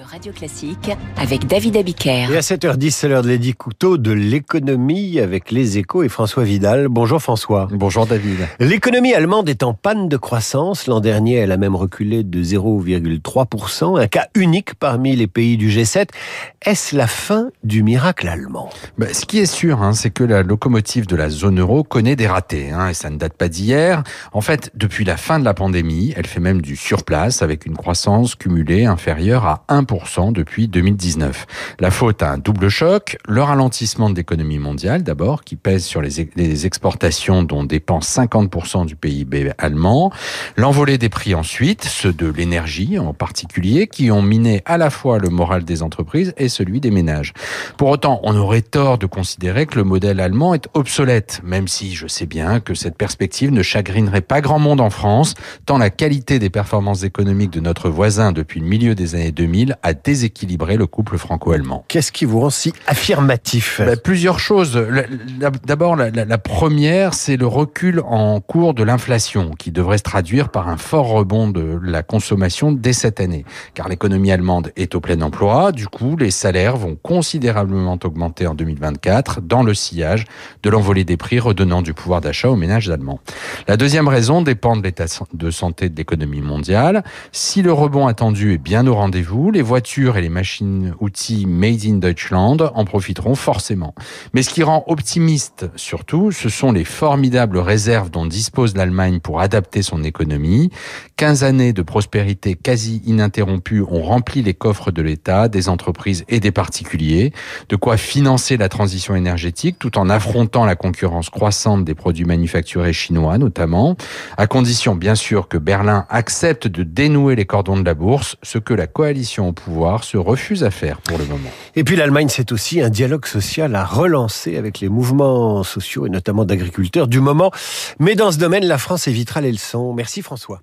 de Radio Classique avec David Abiker. Et à 7h10, c'est l'heure de l'édit couteau de l'économie avec les échos et François Vidal. Bonjour François. Bonjour David. L'économie allemande est en panne de croissance. L'an dernier, elle a même reculé de 0,3%, un cas unique parmi les pays du G7. Est-ce la fin du miracle allemand? Bah, Ce qui est sûr, hein, c'est que la locomotive de la zone euro connaît des ratés, hein, et ça ne date pas d'hier. En fait, depuis la fin de la pandémie, elle fait même du surplace avec une croissance cumulée inférieure à 1% depuis 2019. La faute à un double choc, le ralentissement de l'économie mondiale d'abord, qui pèse sur les, les exportations dont dépend 50% du PIB allemand, l'envolée des prix ensuite, ceux de l'énergie en particulier, qui ont miné à la fois le moral des entreprises et celui des ménages. Pour autant, on aurait tort de considérer que le modèle allemand est obsolète, même si je sais bien que cette perspective ne chagrinerait pas grand monde en France, tant la qualité des performances économiques de notre voisin depuis le milieu des années 2000 a déséquilibré le couple franco-allemand. Qu'est-ce qui vous rend si affirmatif? Bah, Plusieurs choses. D'abord, la, la, la, première, c'est le recul en cours de l'inflation, qui devrait se traduire par un fort rebond de la consommation dès cette année. Car l'économie allemande est au plein emploi, du coup, les salaires vont considérablement augmenter en 2024 dans le sillage de l'envolée des prix redonnant du pouvoir d'achat aux ménages allemands. La deuxième raison dépend de l'état de santé de l'économie mondiale. Si le rebond attendu est bien au rendez-vous, les voitures et les machines-outils made in Deutschland en profiteront forcément. Mais ce qui rend optimiste surtout, ce sont les formidables réserves dont dispose l'Allemagne pour adapter son économie. 15 années de prospérité quasi ininterrompue ont rempli les coffres de l'État, des entreprises et des particuliers, de quoi financer la transition énergétique tout en affrontant la concurrence croissante des produits manufacturés chinois notamment, à condition bien sûr que Berlin accepte de dénouer les cordons de la bourse, ce que la coalition pouvoir se refuse à faire pour le moment. Et puis l'Allemagne, c'est aussi un dialogue social à relancer avec les mouvements sociaux et notamment d'agriculteurs du moment. Mais dans ce domaine, la France évitera les leçons. Merci François.